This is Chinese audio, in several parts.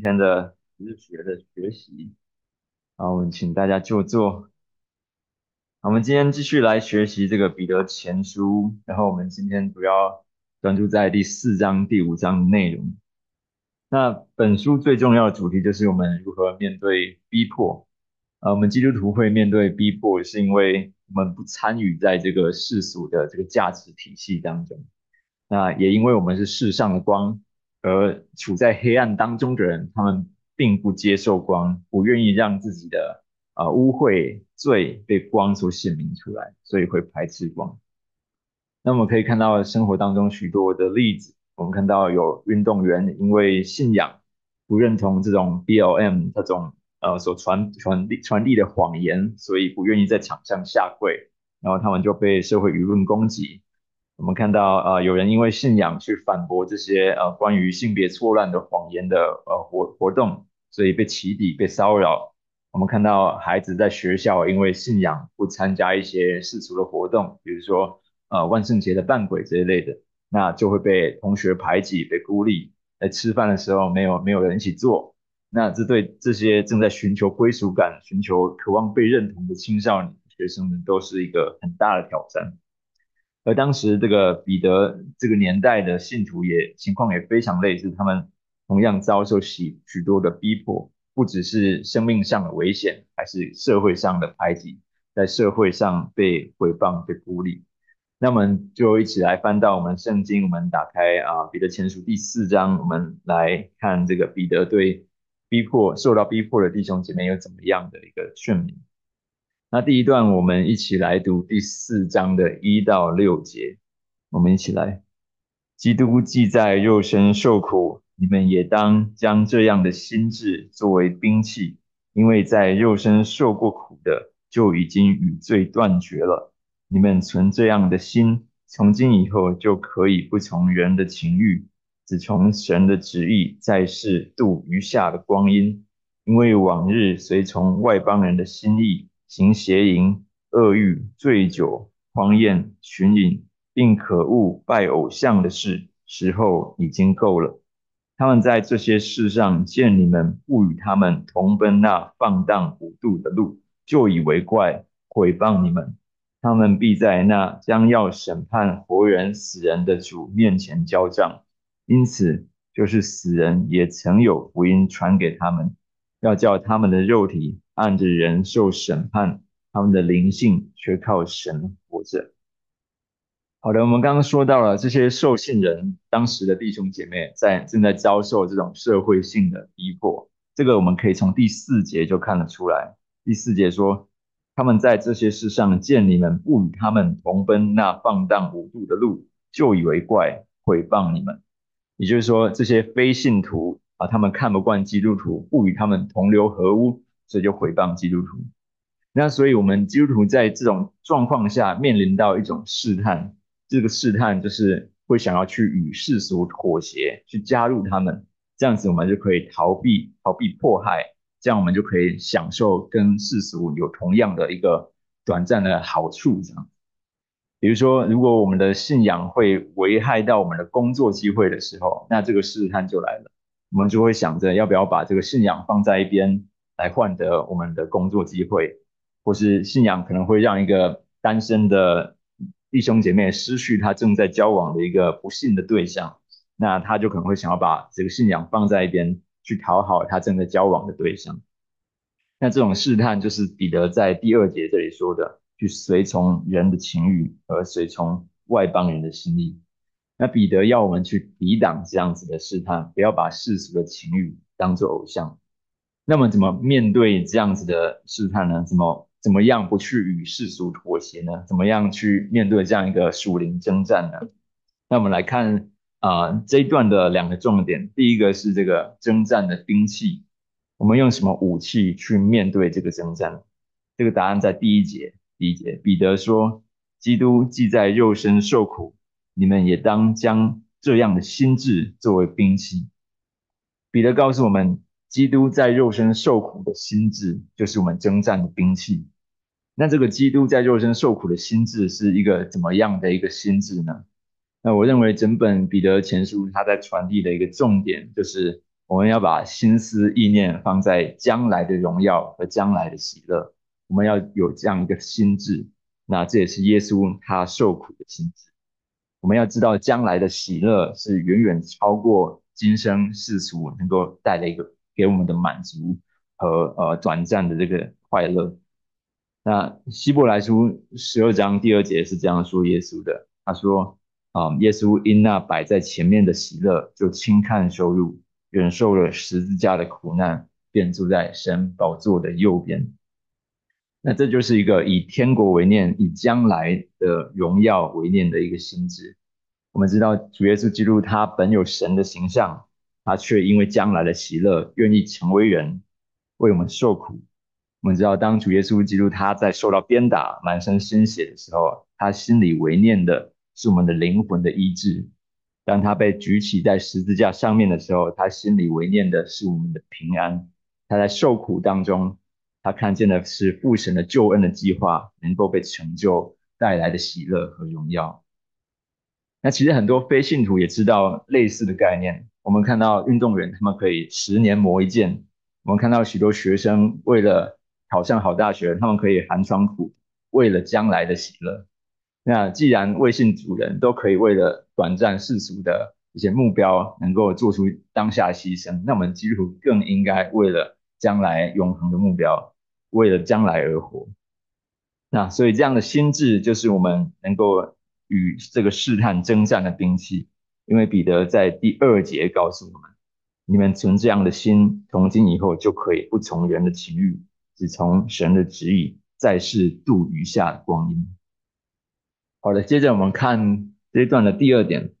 今天的日学的学习。啊，我们请大家就坐。我们今天继续来学习这个彼得前书，然后我们今天主要专注在第四章、第五章的内容。那本书最重要的主题就是我们如何面对逼迫。呃，我们基督徒会面对逼迫，是因为我们不参与在这个世俗的这个价值体系当中。那也因为我们是世上的光。而处在黑暗当中的人，他们并不接受光，不愿意让自己的啊污秽罪被光所显明出来，所以会排斥光。那我们可以看到生活当中许多的例子，我们看到有运动员因为信仰不认同这种 BLM 这种呃所传传递传递的谎言，所以不愿意在场上下跪，然后他们就被社会舆论攻击。我们看到，呃，有人因为信仰去反驳这些呃关于性别错乱的谎言的呃活活动，所以被起底、被骚扰。我们看到孩子在学校因为信仰不参加一些世俗的活动，比如说呃万圣节的扮鬼这一类的，那就会被同学排挤、被孤立。在吃饭的时候没有没有人一起做，那这对这些正在寻求归属感、寻求渴望被认同的青少年学生们都是一个很大的挑战。而当时这个彼得这个年代的信徒也情况也非常类似，他们同样遭受许许多的逼迫，不只是生命上的危险，还是社会上的排挤，在社会上被回谤、被孤立。那我们就一起来翻到我们圣经，我们打开啊彼得前书第四章，我们来看这个彼得对逼迫受到逼迫的弟兄姐妹有怎么样的一个劝勉。那第一段，我们一起来读第四章的一到六节。我们一起来：基督既在肉身受苦，你们也当将这样的心智作为兵器，因为在肉身受过苦的，就已经与罪断绝了。你们存这样的心，从今以后就可以不从人的情欲，只从神的旨意，在世度余下的光阴。因为往日随从外邦人的心意。行邪淫、恶欲、醉酒、荒宴、寻隐，并可恶拜偶像的事，时候已经够了。他们在这些事上见你们不与他们同奔那放荡无度的路，就以为怪，毁谤你们。他们必在那将要审判活人死人的主面前交账。因此，就是死人也曾有福音传给他们，要叫他们的肉体。按着人受审判，他们的灵性却靠神活着。好的，我们刚刚说到了这些受信人，当时的弟兄姐妹在正在遭受这种社会性的逼迫。这个我们可以从第四节就看得出来。第四节说，他们在这些事上见你们不与他们同奔那放荡无度的路，就以为怪，毁谤你们。也就是说，这些非信徒啊，他们看不惯基督徒，不与他们同流合污。所以就毁谤基督徒，那所以我们基督徒在这种状况下面临到一种试探，这个试探就是会想要去与世俗妥协，去加入他们，这样子我们就可以逃避逃避迫害，这样我们就可以享受跟世俗有同样的一个短暂的好处。这样，比如说如果我们的信仰会危害到我们的工作机会的时候，那这个试探就来了，我们就会想着要不要把这个信仰放在一边。来换得我们的工作机会，或是信仰可能会让一个单身的弟兄姐妹失去他正在交往的一个不幸的对象，那他就可能会想要把这个信仰放在一边，去讨好他正在交往的对象。那这种试探就是彼得在第二节这里说的，去随从人的情欲而随从外邦人的心意。那彼得要我们去抵挡这样子的试探，不要把世俗的情欲当做偶像。那么怎么面对这样子的试探呢？怎么怎么样不去与世俗妥协呢？怎么样去面对这样一个属灵征战呢？那我们来看啊这一段的两个重点，第一个是这个征战的兵器，我们用什么武器去面对这个征战？这个答案在第一节。第一节，彼得说：“基督既在肉身受苦，你们也当将这样的心智作为兵器。”彼得告诉我们。基督在肉身受苦的心智，就是我们征战的兵器。那这个基督在肉身受苦的心智是一个怎么样的一个心智呢？那我认为整本彼得前书他在传递的一个重点，就是我们要把心思意念放在将来的荣耀和将来的喜乐，我们要有这样一个心智。那这也是耶稣他受苦的心智。我们要知道，将来的喜乐是远远超过今生世俗能够带来一个给我们的满足和呃短暂的这个快乐。那希伯来书十二章第二节是这样说耶稣的，他说：啊，耶稣因那摆在前面的喜乐，就轻看羞辱。忍受了十字架的苦难，便坐在神宝座的右边。那这就是一个以天国为念、以将来的荣耀为念的一个心智。我们知道主耶稣基督他本有神的形象，他却因为将来的喜乐，愿意成为人，为我们受苦。我们知道，当主耶稣基督他在受到鞭打、满身鲜血的时候，他心里为念的是我们的灵魂的医治。当他被举起在十字架上面的时候，他心里为念的是我们的平安。他在受苦当中，他看见的是父神的救恩的计划能够被成就带来的喜乐和荣耀。那其实很多非信徒也知道类似的概念。我们看到运动员他们可以十年磨一剑，我们看到许多学生为了考上好大学，他们可以寒窗苦，为了将来的喜乐。那既然未信主人都可以为了短暂世俗的一些目标，能够做出当下牺牲，那我们基督更应该为了将来永恒的目标，为了将来而活。那所以这样的心智，就是我们能够与这个试探征战的兵器。因为彼得在第二节告诉我们：你们存这样的心，从今以后就可以不从人的情欲，只从神的旨意，在世度余下的光阴。好的，接着我们看这一段的第二点。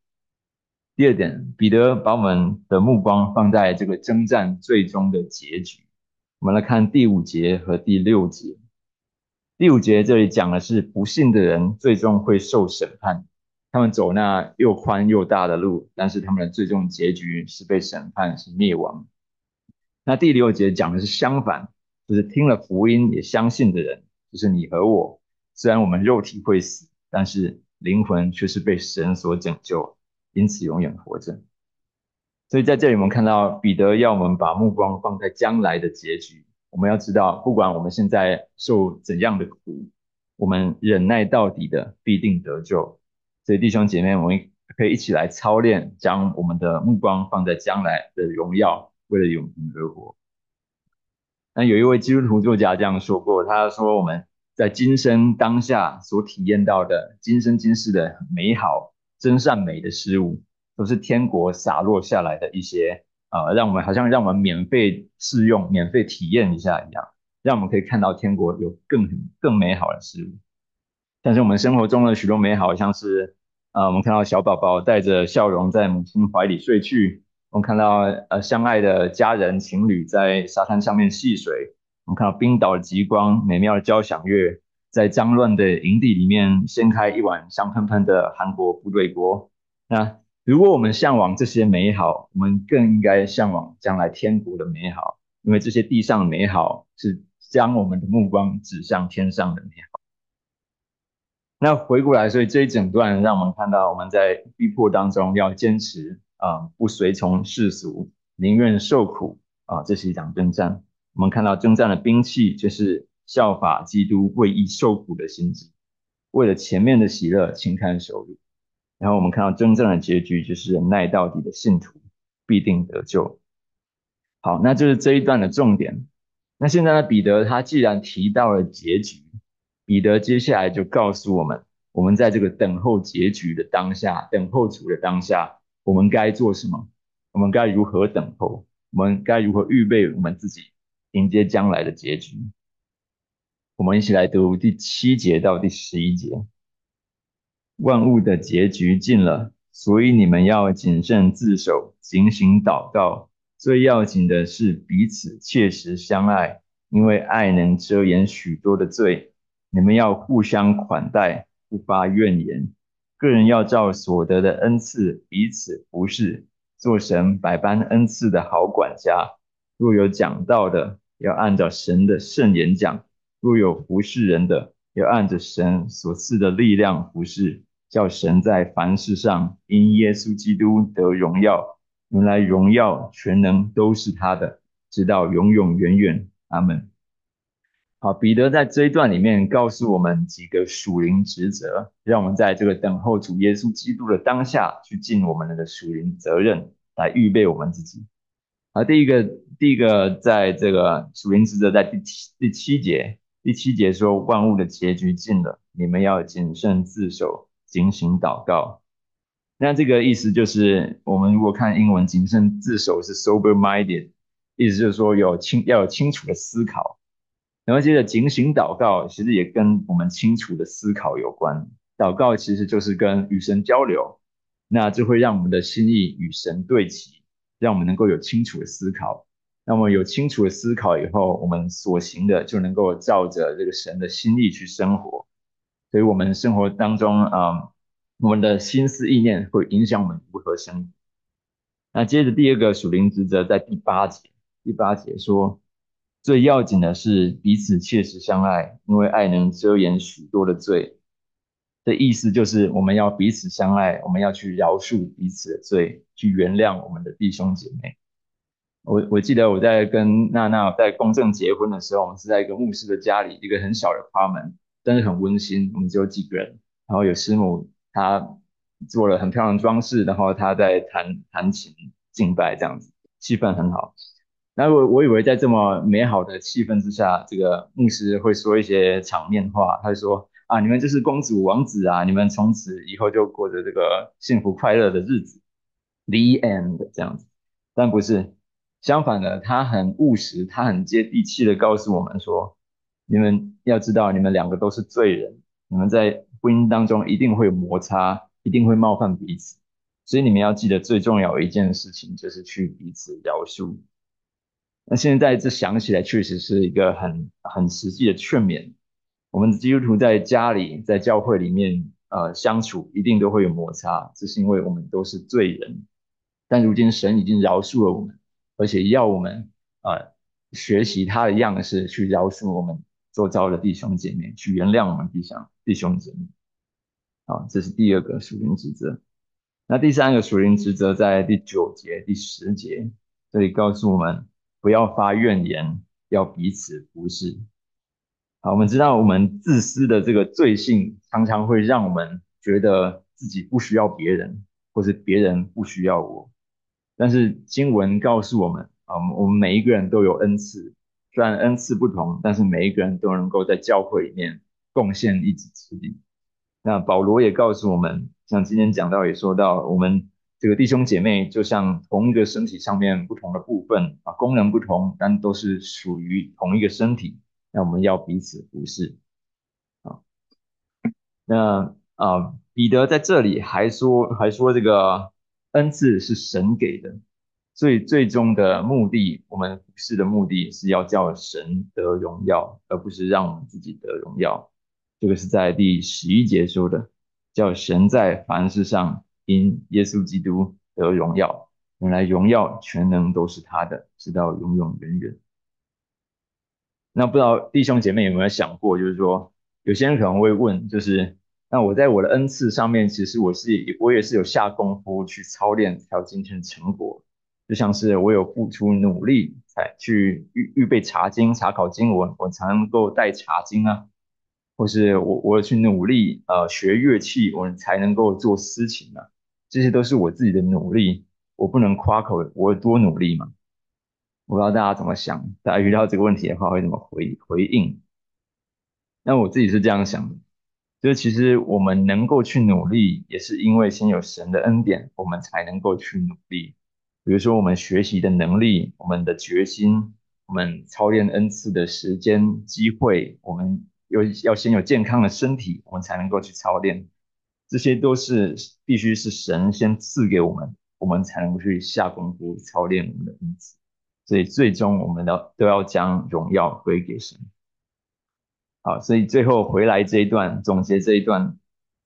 第二点，彼得把我们的目光放在这个征战最终的结局。我们来看第五节和第六节。第五节这里讲的是不幸的人最终会受审判，他们走那又宽又大的路，但是他们的最终结局是被审判，是灭亡。那第六节讲的是相反，就是听了福音也相信的人，就是你和我，虽然我们肉体会死。但是灵魂却是被神所拯救，因此永远活着。所以在这里，我们看到彼得要我们把目光放在将来的结局。我们要知道，不管我们现在受怎样的苦，我们忍耐到底的必定得救。所以弟兄姐妹，我们可以一起来操练，将我们的目光放在将来的荣耀，为了永恒而活。那有一位基督徒作家这样说过，他说：“我们。”在今生当下所体验到的今生今世的美好、真善美的事物，都是天国洒落下来的一些啊，让我们好像让我们免费试用、免费体验一下一样，让我们可以看到天国有更更美好的事物。但是我们生活中的许多美好，像是啊，我们看到小宝宝带着笑容在母亲怀里睡去，我们看到呃相爱的家人情侣在沙滩上面戏水。我们看到冰岛极光，美妙的交响乐，在脏乱的营地里面掀开一碗香喷喷的韩国部队锅。那如果我们向往这些美好，我们更应该向往将来天国的美好，因为这些地上的美好是将我们的目光指向天上的美好。那回过来，所以这一整段让我们看到，我们在逼迫当中要坚持啊，不随从世俗，宁愿受苦啊，这是一场征战。我们看到征战的兵器，就是效法基督为义受苦的心智，为了前面的喜乐轻看羞辱。然后我们看到征战的结局，就是忍耐到底的信徒必定得救。好，那就是这一段的重点。那现在呢，彼得他既然提到了结局，彼得接下来就告诉我们，我们在这个等候结局的当下，等候主的当下，我们该做什么？我们该如何等候？我们该如何预备我们自己？迎接将来的结局，我们一起来读第七节到第十一节。万物的结局近了，所以你们要谨慎自守，警醒祷告。最要紧的是彼此切实相爱，因为爱能遮掩许多的罪。你们要互相款待，不发怨言。个人要照所得的恩赐彼此服侍，做神百般恩赐的好管家。若有讲道的，要按照神的圣言讲；若有服侍人的，要按着神所赐的力量服侍，叫神在凡事上因耶稣基督得荣耀。原来荣耀全能都是他的，直到永永远远。阿门。好，彼得在这一段里面告诉我们几个属灵职责，让我们在这个等候主耶稣基督的当下去尽我们的属灵责任，来预备我们自己。啊，第一个，第一个，在这个属灵职责在第七第七节，第七节说万物的结局近了，你们要谨慎自守，警醒祷告。那这个意思就是，我们如果看英文，谨慎自守是 sober minded，意思就是说有清要有清楚的思考。然后接着警醒祷告，其实也跟我们清楚的思考有关。祷告其实就是跟与神交流，那就会让我们的心意与神对齐，让我们能够有清楚的思考。那么有清楚的思考以后，我们所行的就能够照着这个神的心意去生活。所以，我们生活当中啊，我们的心思意念会影响我们如何生。那接着第二个属灵职责在第八节，第八节说。最要紧的是彼此切实相爱，因为爱能遮掩许多的罪。的意思就是我们要彼此相爱，我们要去饶恕彼此的罪，去原谅我们的弟兄姐妹。我我记得我在跟娜娜在公证结婚的时候，我们是在一个牧师的家里，一个很小的花门，但是很温馨。我们只有几个人，然后有师母，她做了很漂亮的装饰，然后她在弹弹琴敬拜，这样子气氛很好。那我我以为在这么美好的气氛之下，这个牧师会说一些场面话，他就说啊，你们就是公主王子啊，你们从此以后就过着这个幸福快乐的日子，the end 这样子。但不是，相反的，他很务实，他很接地气的告诉我们说，你们要知道，你们两个都是罪人，你们在婚姻当中一定会有摩擦，一定会冒犯彼此，所以你们要记得最重要的一件事情就是去彼此饶恕。那现在这想起来，确实是一个很很实际的劝勉。我们基督徒在家里、在教会里面，呃，相处一定都会有摩擦，这是因为我们都是罪人。但如今神已经饶恕了我们，而且要我们啊学习他的样式，去饶恕我们周遭的弟兄姐妹，去原谅我们弟兄弟兄姐妹。好，这是第二个属灵职责。那第三个属灵职责在第九节、第十节，这里告诉我们。不要发怨言，要彼此服侍。好，我们知道我们自私的这个罪性，常常会让我们觉得自己不需要别人，或是别人不需要我。但是经文告诉我们啊，我们每一个人都有恩赐，虽然恩赐不同，但是每一个人都能够在教会里面贡献一己之力。那保罗也告诉我们，像今天讲到也说到我们。这个弟兄姐妹就像同一个身体上面不同的部分啊，功能不同，但都是属于同一个身体。那我们要彼此服侍啊。那啊，彼得在这里还说，还说这个恩赐是神给的，所以最终的目的，我们服侍的目的是要叫神得荣耀，而不是让我们自己得荣耀。这个是在第十一节说的，叫神在凡事上。因耶稣基督得荣耀，原来荣耀全能都是他的，直到永永远远。那不知道弟兄姐妹有没有想过，就是说有些人可能会问，就是那我在我的恩赐上面，其实我是我也是有下功夫去操练才有今天的成果，就像是我有付出努力才去预预备查经、查考经文，我才能够带查经啊。或是我我去努力呃学乐器，我才能够做私琴啊，这些都是我自己的努力，我不能夸口我多努力嘛。我不知道大家怎么想，大家遇到这个问题的话会怎么回回应？那我自己是这样想的，就是其实我们能够去努力，也是因为先有神的恩典，我们才能够去努力。比如说我们学习的能力，我们的决心，我们操练恩赐的时间机会，我们。有要先有健康的身体，我们才能够去操练，这些都是必须是神先赐给我们，我们才能去下功夫操练我们的恩赐。所以最终我们的都要将荣耀归给神。好，所以最后回来这一段总结这一段，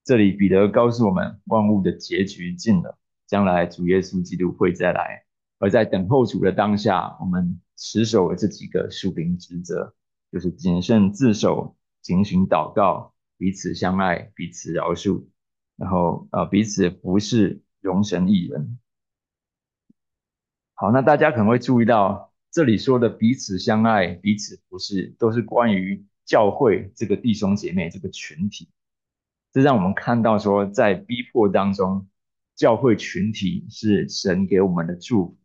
这里彼得告诉我们，万物的结局近了，将来主耶稣基督会再来，而在等候主的当下，我们持守了这几个属灵职责，就是谨慎自守。警醒祷告，彼此相爱，彼此饶恕，然后呃彼此服侍，容神一人。好，那大家可能会注意到，这里说的彼此相爱、彼此服侍，都是关于教会这个弟兄姐妹这个群体。这让我们看到说，在逼迫当中，教会群体是神给我们的祝福。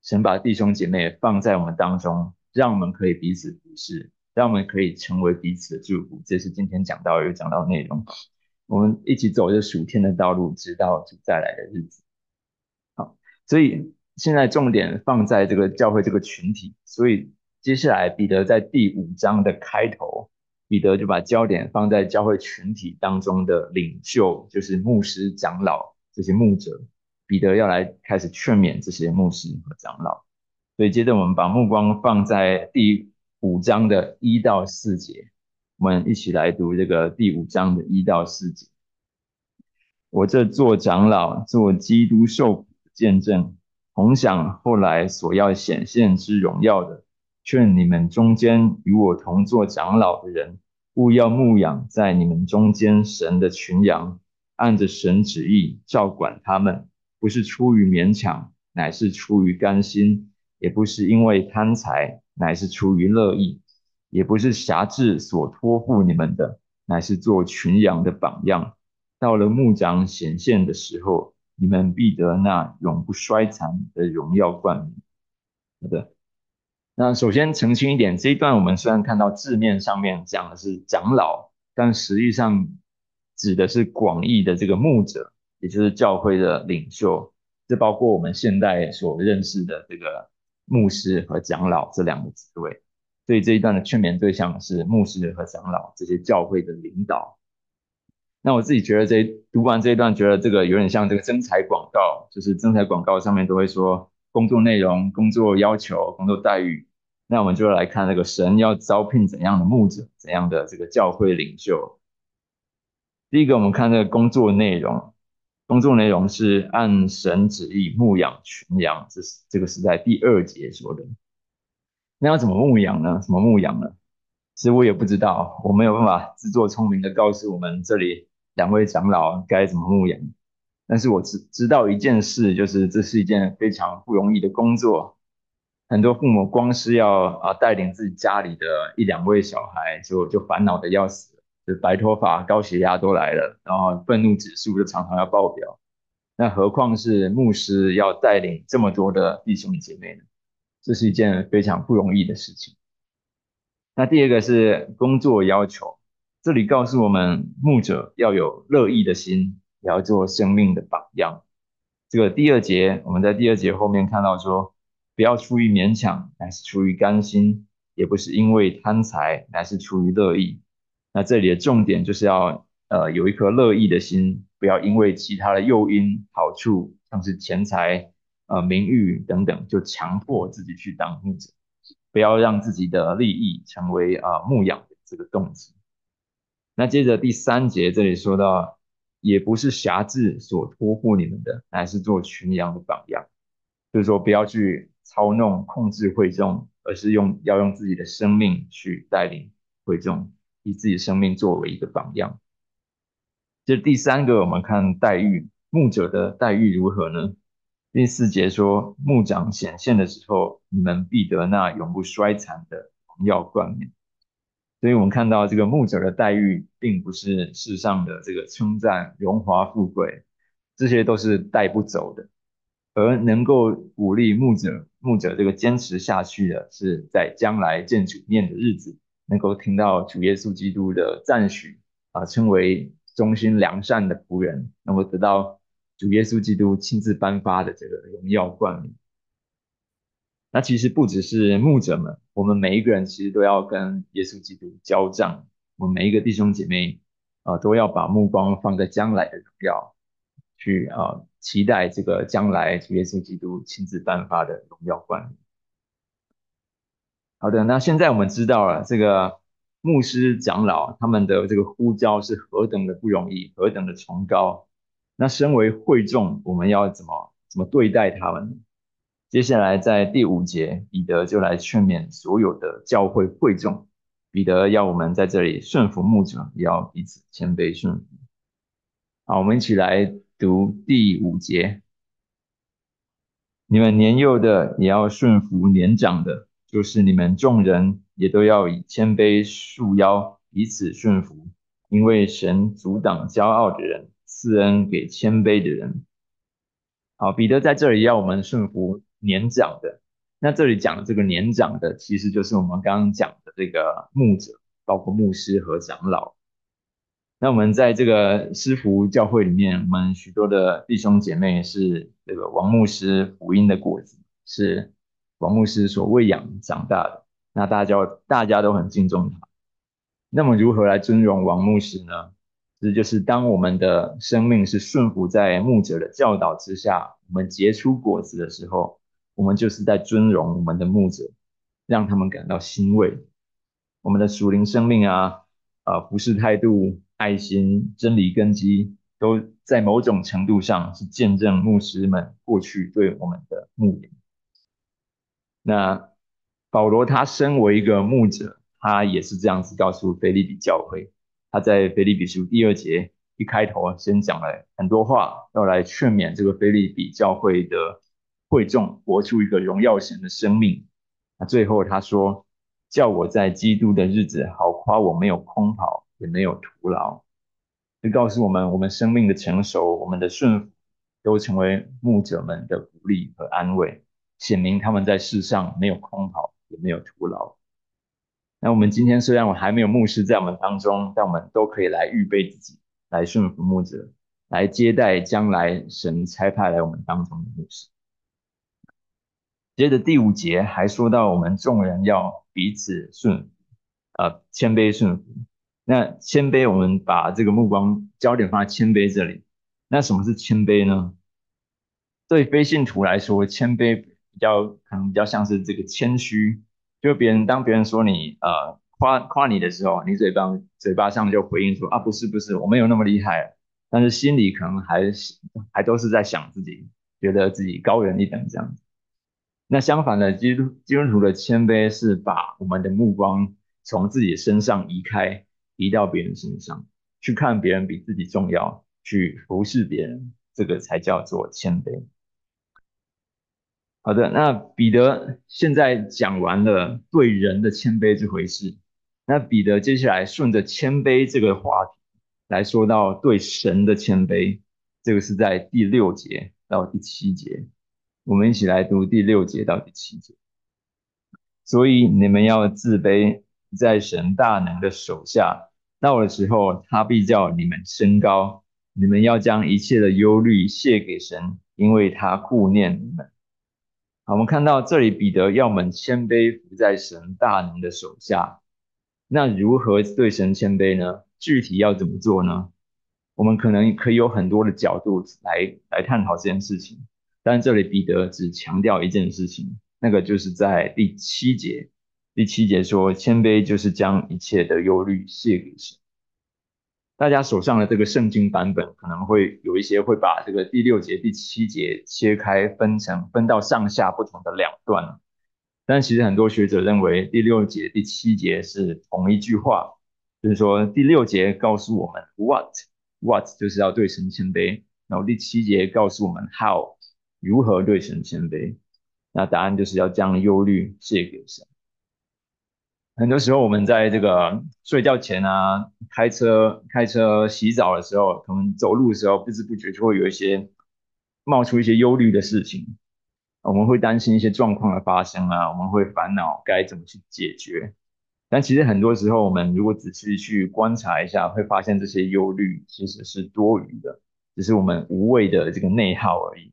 神把弟兄姐妹放在我们当中，让我们可以彼此服侍，让我们可以成为彼此的祝福。这是今天讲到有讲到内容，我们一起走着数天的道路，直到主再来的日子。好，所以。现在重点放在这个教会这个群体，所以接下来彼得在第五章的开头，彼得就把焦点放在教会群体当中的领袖，就是牧师、长老这些牧者。彼得要来开始劝勉这些牧师和长老。所以接着我们把目光放在第五章的一到四节，我们一起来读这个第五章的一到四节。我这做长老，做基督受苦的见证。同享后来所要显现之荣耀的，劝你们中间与我同做长老的人，勿要牧养在你们中间神的群羊，按着神旨意照管他们，不是出于勉强，乃是出于甘心；也不是因为贪财，乃是出于乐意；也不是辖制所托付你们的，乃是做群羊的榜样。到了牧长显现的时候。你们必得那永不衰残的荣耀冠冕。好的，那首先澄清一点，这一段我们虽然看到字面上面讲的是长老，但实际上指的是广义的这个牧者，也就是教会的领袖，这包括我们现代所认识的这个牧师和长老这两个职位。所以这一段的劝勉对象是牧师和长老这些教会的领导。那我自己觉得这读完这一段，觉得这个有点像这个征才广告，就是征才广告上面都会说工作内容、工作要求、工作待遇。那我们就来看那个神要招聘怎样的牧者、怎样的这个教会领袖。第一个，我们看这个工作内容，工作内容是按神旨意牧养群羊，这是这个是在第二节说的。那要怎么牧养呢？怎么牧养呢？其实我也不知道，我没有办法自作聪明的告诉我们这里。两位长老该怎么牧养？但是我知知道一件事，就是这是一件非常不容易的工作。很多父母光是要啊带领自己家里的一两位小孩，就就烦恼的要死，就白头发、高血压都来了，然后愤怒指数就常常要爆表。那何况是牧师要带领这么多的弟兄姐妹呢？这是一件非常不容易的事情。那第二个是工作要求。这里告诉我们，牧者要有乐意的心，也要做生命的榜样。这个第二节，我们在第二节后面看到说，不要出于勉强，乃是出于甘心；也不是因为贪财，乃是出于乐意。那这里的重点就是要，呃，有一颗乐意的心，不要因为其他的诱因、好处，像是钱财、呃名誉等等，就强迫自己去当牧者。不要让自己的利益成为啊牧养的这个动机。那接着第三节这里说到，也不是辖制所托付你们的，乃是做群羊的榜样。就是说，不要去操弄、控制会众，而是用要用自己的生命去带领会众，以自己的生命作为一个榜样。这第三个，我们看待遇牧者的待遇如何呢？第四节说，牧长显现的时候，你们必得那永不衰残的荣耀冠冕。所以我们看到这个牧者的待遇，并不是世上的这个称赞、荣华富贵，这些都是带不走的。而能够鼓励牧者、牧者这个坚持下去的，是在将来见主面的日子，能够听到主耶稣基督的赞许啊，称为忠心良善的仆人，能够得到主耶稣基督亲自颁发的这个荣耀冠冕。那其实不只是牧者们，我们每一个人其实都要跟耶稣基督交账。我们每一个弟兄姐妹啊，都要把目光放在将来的荣耀，去啊期待这个将来主耶稣基督亲自颁发的荣耀冠冕。好的，那现在我们知道了这个牧师长老他们的这个呼召是何等的不容易，何等的崇高。那身为会众，我们要怎么怎么对待他们？接下来在第五节，彼得就来劝勉所有的教会会众。彼得要我们在这里顺服牧者，也要彼此谦卑顺服。好，我们一起来读第五节。你们年幼的也要顺服年长的，就是你们众人也都要以谦卑束腰，彼此顺服，因为神阻挡骄傲的人，赐恩给谦卑的人。好，彼得在这里要我们顺服年长的。那这里讲的这个年长的，其实就是我们刚刚讲的这个牧者，包括牧师和长老。那我们在这个师福教会里面，我们许多的弟兄姐妹是这个王牧师福音的果子，是王牧师所喂养长大的。那大家大家都很敬重他。那么如何来尊荣王牧师呢？这就是当我们的生命是顺服在牧者的教导之下，我们结出果子的时候，我们就是在尊荣我们的牧者，让他们感到欣慰。我们的属灵生命啊，呃，服侍态度、爱心、真理根基，都在某种程度上是见证牧师们过去对我们的牧养。那保罗他身为一个牧者，他也是这样子告诉菲利比教会。他在腓立比书第二节一开头先讲了很多话，要来劝勉这个腓立比教会的会众活出一个荣耀神的生命。那最后他说：“叫我在基督的日子好夸我没有空跑，也没有徒劳。”就告诉我们，我们生命的成熟，我们的顺服，都成为牧者们的鼓励和安慰，显明他们在世上没有空跑，也没有徒劳。那我们今天虽然我还没有牧师在我们当中，但我们都可以来预备自己，来顺服牧者，来接待将来神差派来我们当中的牧师。接着第五节还说到，我们众人要彼此顺服，呃，谦卑顺服。那谦卑，我们把这个目光焦点放在谦卑这里。那什么是谦卑呢？对非信徒来说，谦卑比较可能比较像是这个谦虚。就别人当别人说你呃夸夸你的时候，你嘴巴嘴巴上就回应说啊不是不是我没有那么厉害，但是心里可能还是还都是在想自己，觉得自己高人一等这样子。那相反的，基督基督徒的谦卑是把我们的目光从自己身上移开，移到别人身上，去看别人比自己重要，去服侍别人，这个才叫做谦卑。好的，那彼得现在讲完了对人的谦卑这回事，那彼得接下来顺着谦卑这个话题来说到对神的谦卑，这个是在第六节到第七节，我们一起来读第六节到第七节。所以你们要自卑，在神大能的手下，到的时候他必叫你们升高。你们要将一切的忧虑卸给神，因为他顾念你们。好，我们看到这里，彼得要我们谦卑服在神大能的手下。那如何对神谦卑呢？具体要怎么做呢？我们可能可以有很多的角度来来探讨这件事情。但这里彼得只强调一件事情，那个就是在第七节。第七节说，谦卑就是将一切的忧虑卸给神。大家手上的这个圣经版本可能会有一些会把这个第六节、第七节切开，分成分到上下不同的两段。但其实很多学者认为第六节、第七节是同一句话，就是说第六节告诉我们 what what 就是要对神谦卑，然后第七节告诉我们 how 如何对神谦卑。那答案就是要将忧虑卸给神。很多时候，我们在这个睡觉前啊，开车、开车、洗澡的时候，可能走路的时候，不知不觉就会有一些冒出一些忧虑的事情。我们会担心一些状况的发生啊，我们会烦恼该怎么去解决。但其实很多时候，我们如果仔细去观察一下，会发现这些忧虑其实是多余的，只是我们无谓的这个内耗而已。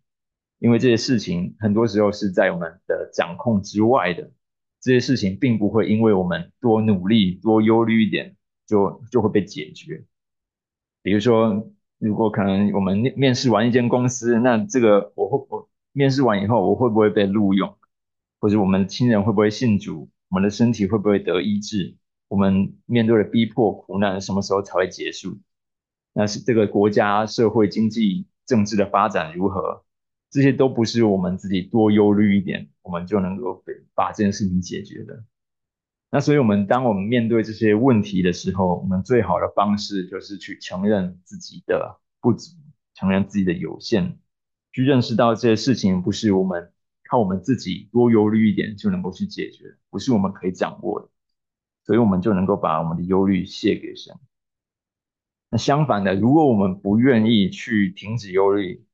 因为这些事情很多时候是在我们的掌控之外的。这些事情并不会因为我们多努力、多忧虑一点，就就会被解决。比如说，如果可能，我们面试完一间公司，那这个我会我面试完以后，我会不会被录用？或者我们亲人会不会信主？我们的身体会不会得医治？我们面对的逼迫、苦难什么时候才会结束？那是这个国家、社会、经济、政治的发展如何？这些都不是我们自己多忧虑一点，我们就能够把这件事情解决的。那所以，我们当我们面对这些问题的时候，我们最好的方式就是去承认自己的不足，承认自己的有限，去认识到这些事情不是我们靠我们自己多忧虑一点就能够去解决，不是我们可以掌握的，所以我们就能够把我们的忧虑卸给神。那相反的，如果我们不愿意去停止忧虑，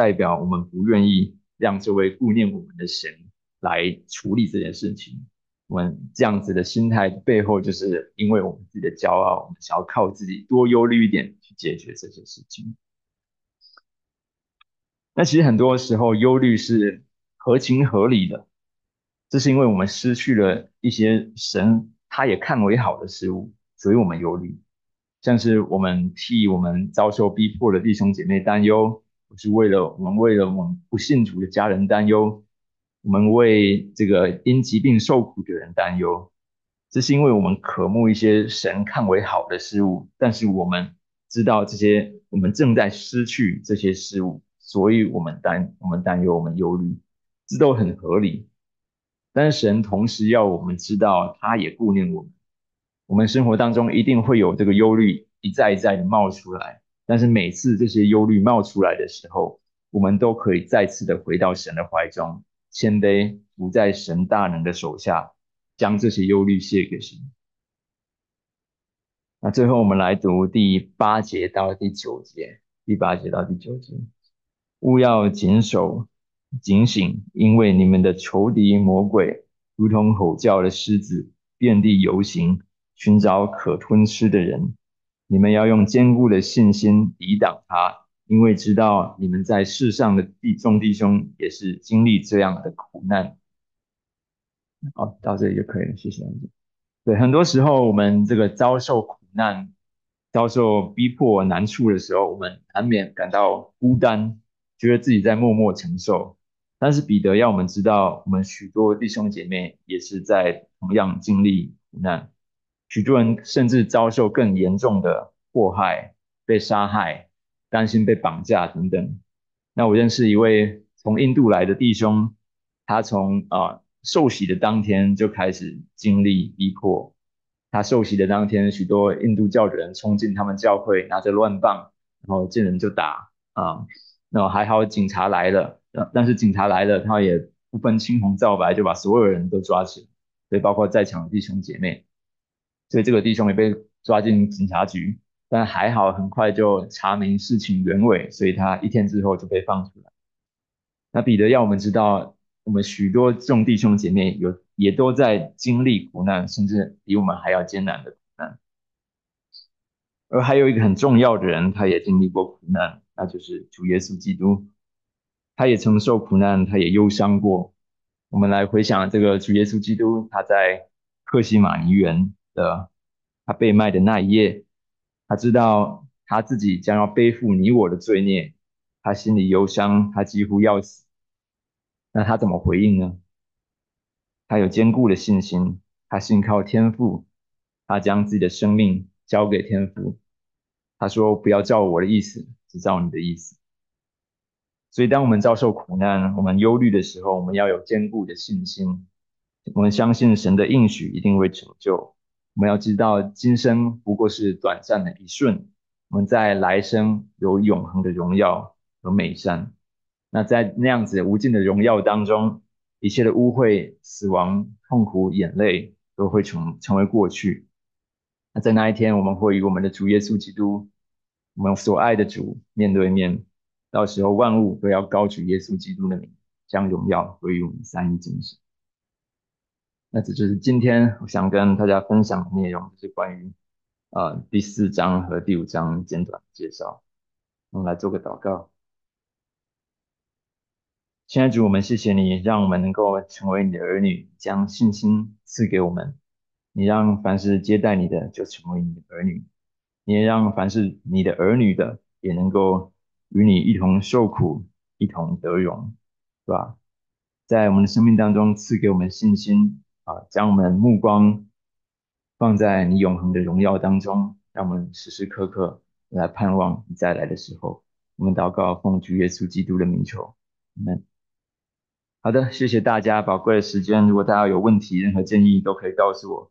代表我们不愿意让这位顾念我们的神来处理这件事情。我们这样子的心态背后，就是因为我们自己的骄傲，我们想要靠自己多忧虑一点去解决这些事情。那其实很多时候忧虑是合情合理的，这是因为我们失去了一些神他也看为好的事物，所以我们忧虑。像是我们替我们遭受逼迫的弟兄姐妹担忧，或是为了我们为了我们不信主的家人担忧。我们为这个因疾病受苦的人担忧，这是因为我们渴慕一些神看为好的事物，但是我们知道这些我们正在失去这些事物，所以我们担我们担忧，我们忧虑，这都很合理。但是神同时要我们知道，他也顾念我们。我们生活当中一定会有这个忧虑一再一再的冒出来，但是每次这些忧虑冒出来的时候，我们都可以再次的回到神的怀中。谦卑，不在神大能的手下，将这些忧虑卸给神。那最后我们来读第八节到第九节，第八节到第九节，勿要谨守警醒，因为你们的仇敌魔鬼如同吼叫的狮子，遍地游行，寻找可吞吃的人。你们要用坚固的信心抵挡他。因为知道你们在世上的弟众弟兄也是经历这样的苦难，好，到这里就可以了，谢谢。对，很多时候我们这个遭受苦难、遭受逼迫难处的时候，我们难免感到孤单，觉得自己在默默承受。但是彼得要我们知道，我们许多弟兄姐妹也是在同样经历苦难，许多人甚至遭受更严重的迫害、被杀害。担心被绑架等等。那我认识一位从印度来的弟兄，他从啊受洗的当天就开始经历逼迫。他受洗的当天，许多印度教的人冲进他们教会，拿着乱棒，然后见人就打啊。那还好警察来了，但是警察来了，他也不分青红皂白，就把所有人都抓起来，所以包括在场的弟兄姐妹。所以这个弟兄也被抓进警察局。但还好，很快就查明事情原委，所以他一天之后就被放出来。那彼得要我们知道，我们许多众弟兄姐妹有也都在经历苦难，甚至比我们还要艰难的苦难。而还有一个很重要的人，他也经历过苦难，那就是主耶稣基督。他也曾受苦难，他也忧伤过。我们来回想这个主耶稣基督，他在克西马尼园的他被卖的那一夜。他知道他自己将要背负你我的罪孽，他心里忧伤，他几乎要死。那他怎么回应呢？他有坚固的信心，他信靠天父，他将自己的生命交给天父。他说：“不要照我的意思，只照你的意思。”所以，当我们遭受苦难、我们忧虑的时候，我们要有坚固的信心。我们相信神的应许一定会成就。我们要知道，今生不过是短暂的一瞬，我们在来生有永恒的荣耀和美善。那在那样子无尽的荣耀当中，一切的污秽、死亡、痛苦、眼泪都会成成为过去。那在那一天，我们会与我们的主耶稣基督，我们所爱的主面对面。到时候，万物都要高举耶稣基督的名，将荣耀归于我们三一真神。那这就是今天我想跟大家分享的内容，就是关于呃第四章和第五章简短介绍。我们来做个祷告。亲爱主，我们谢谢你，让我们能够成为你的儿女，将信心赐给我们。你让凡是接待你的，就成为你的儿女；你也让凡是你的儿女的，也能够与你一同受苦，一同得荣，是吧？在我们的生命当中赐给我们信心。啊，将我们目光放在你永恒的荣耀当中，让我们时时刻刻来盼望你再来的时候。我们祷告，奉主耶稣基督的名求，们好的，谢谢大家宝贵的时间。如果大家有问题、任何建议，都可以告诉我。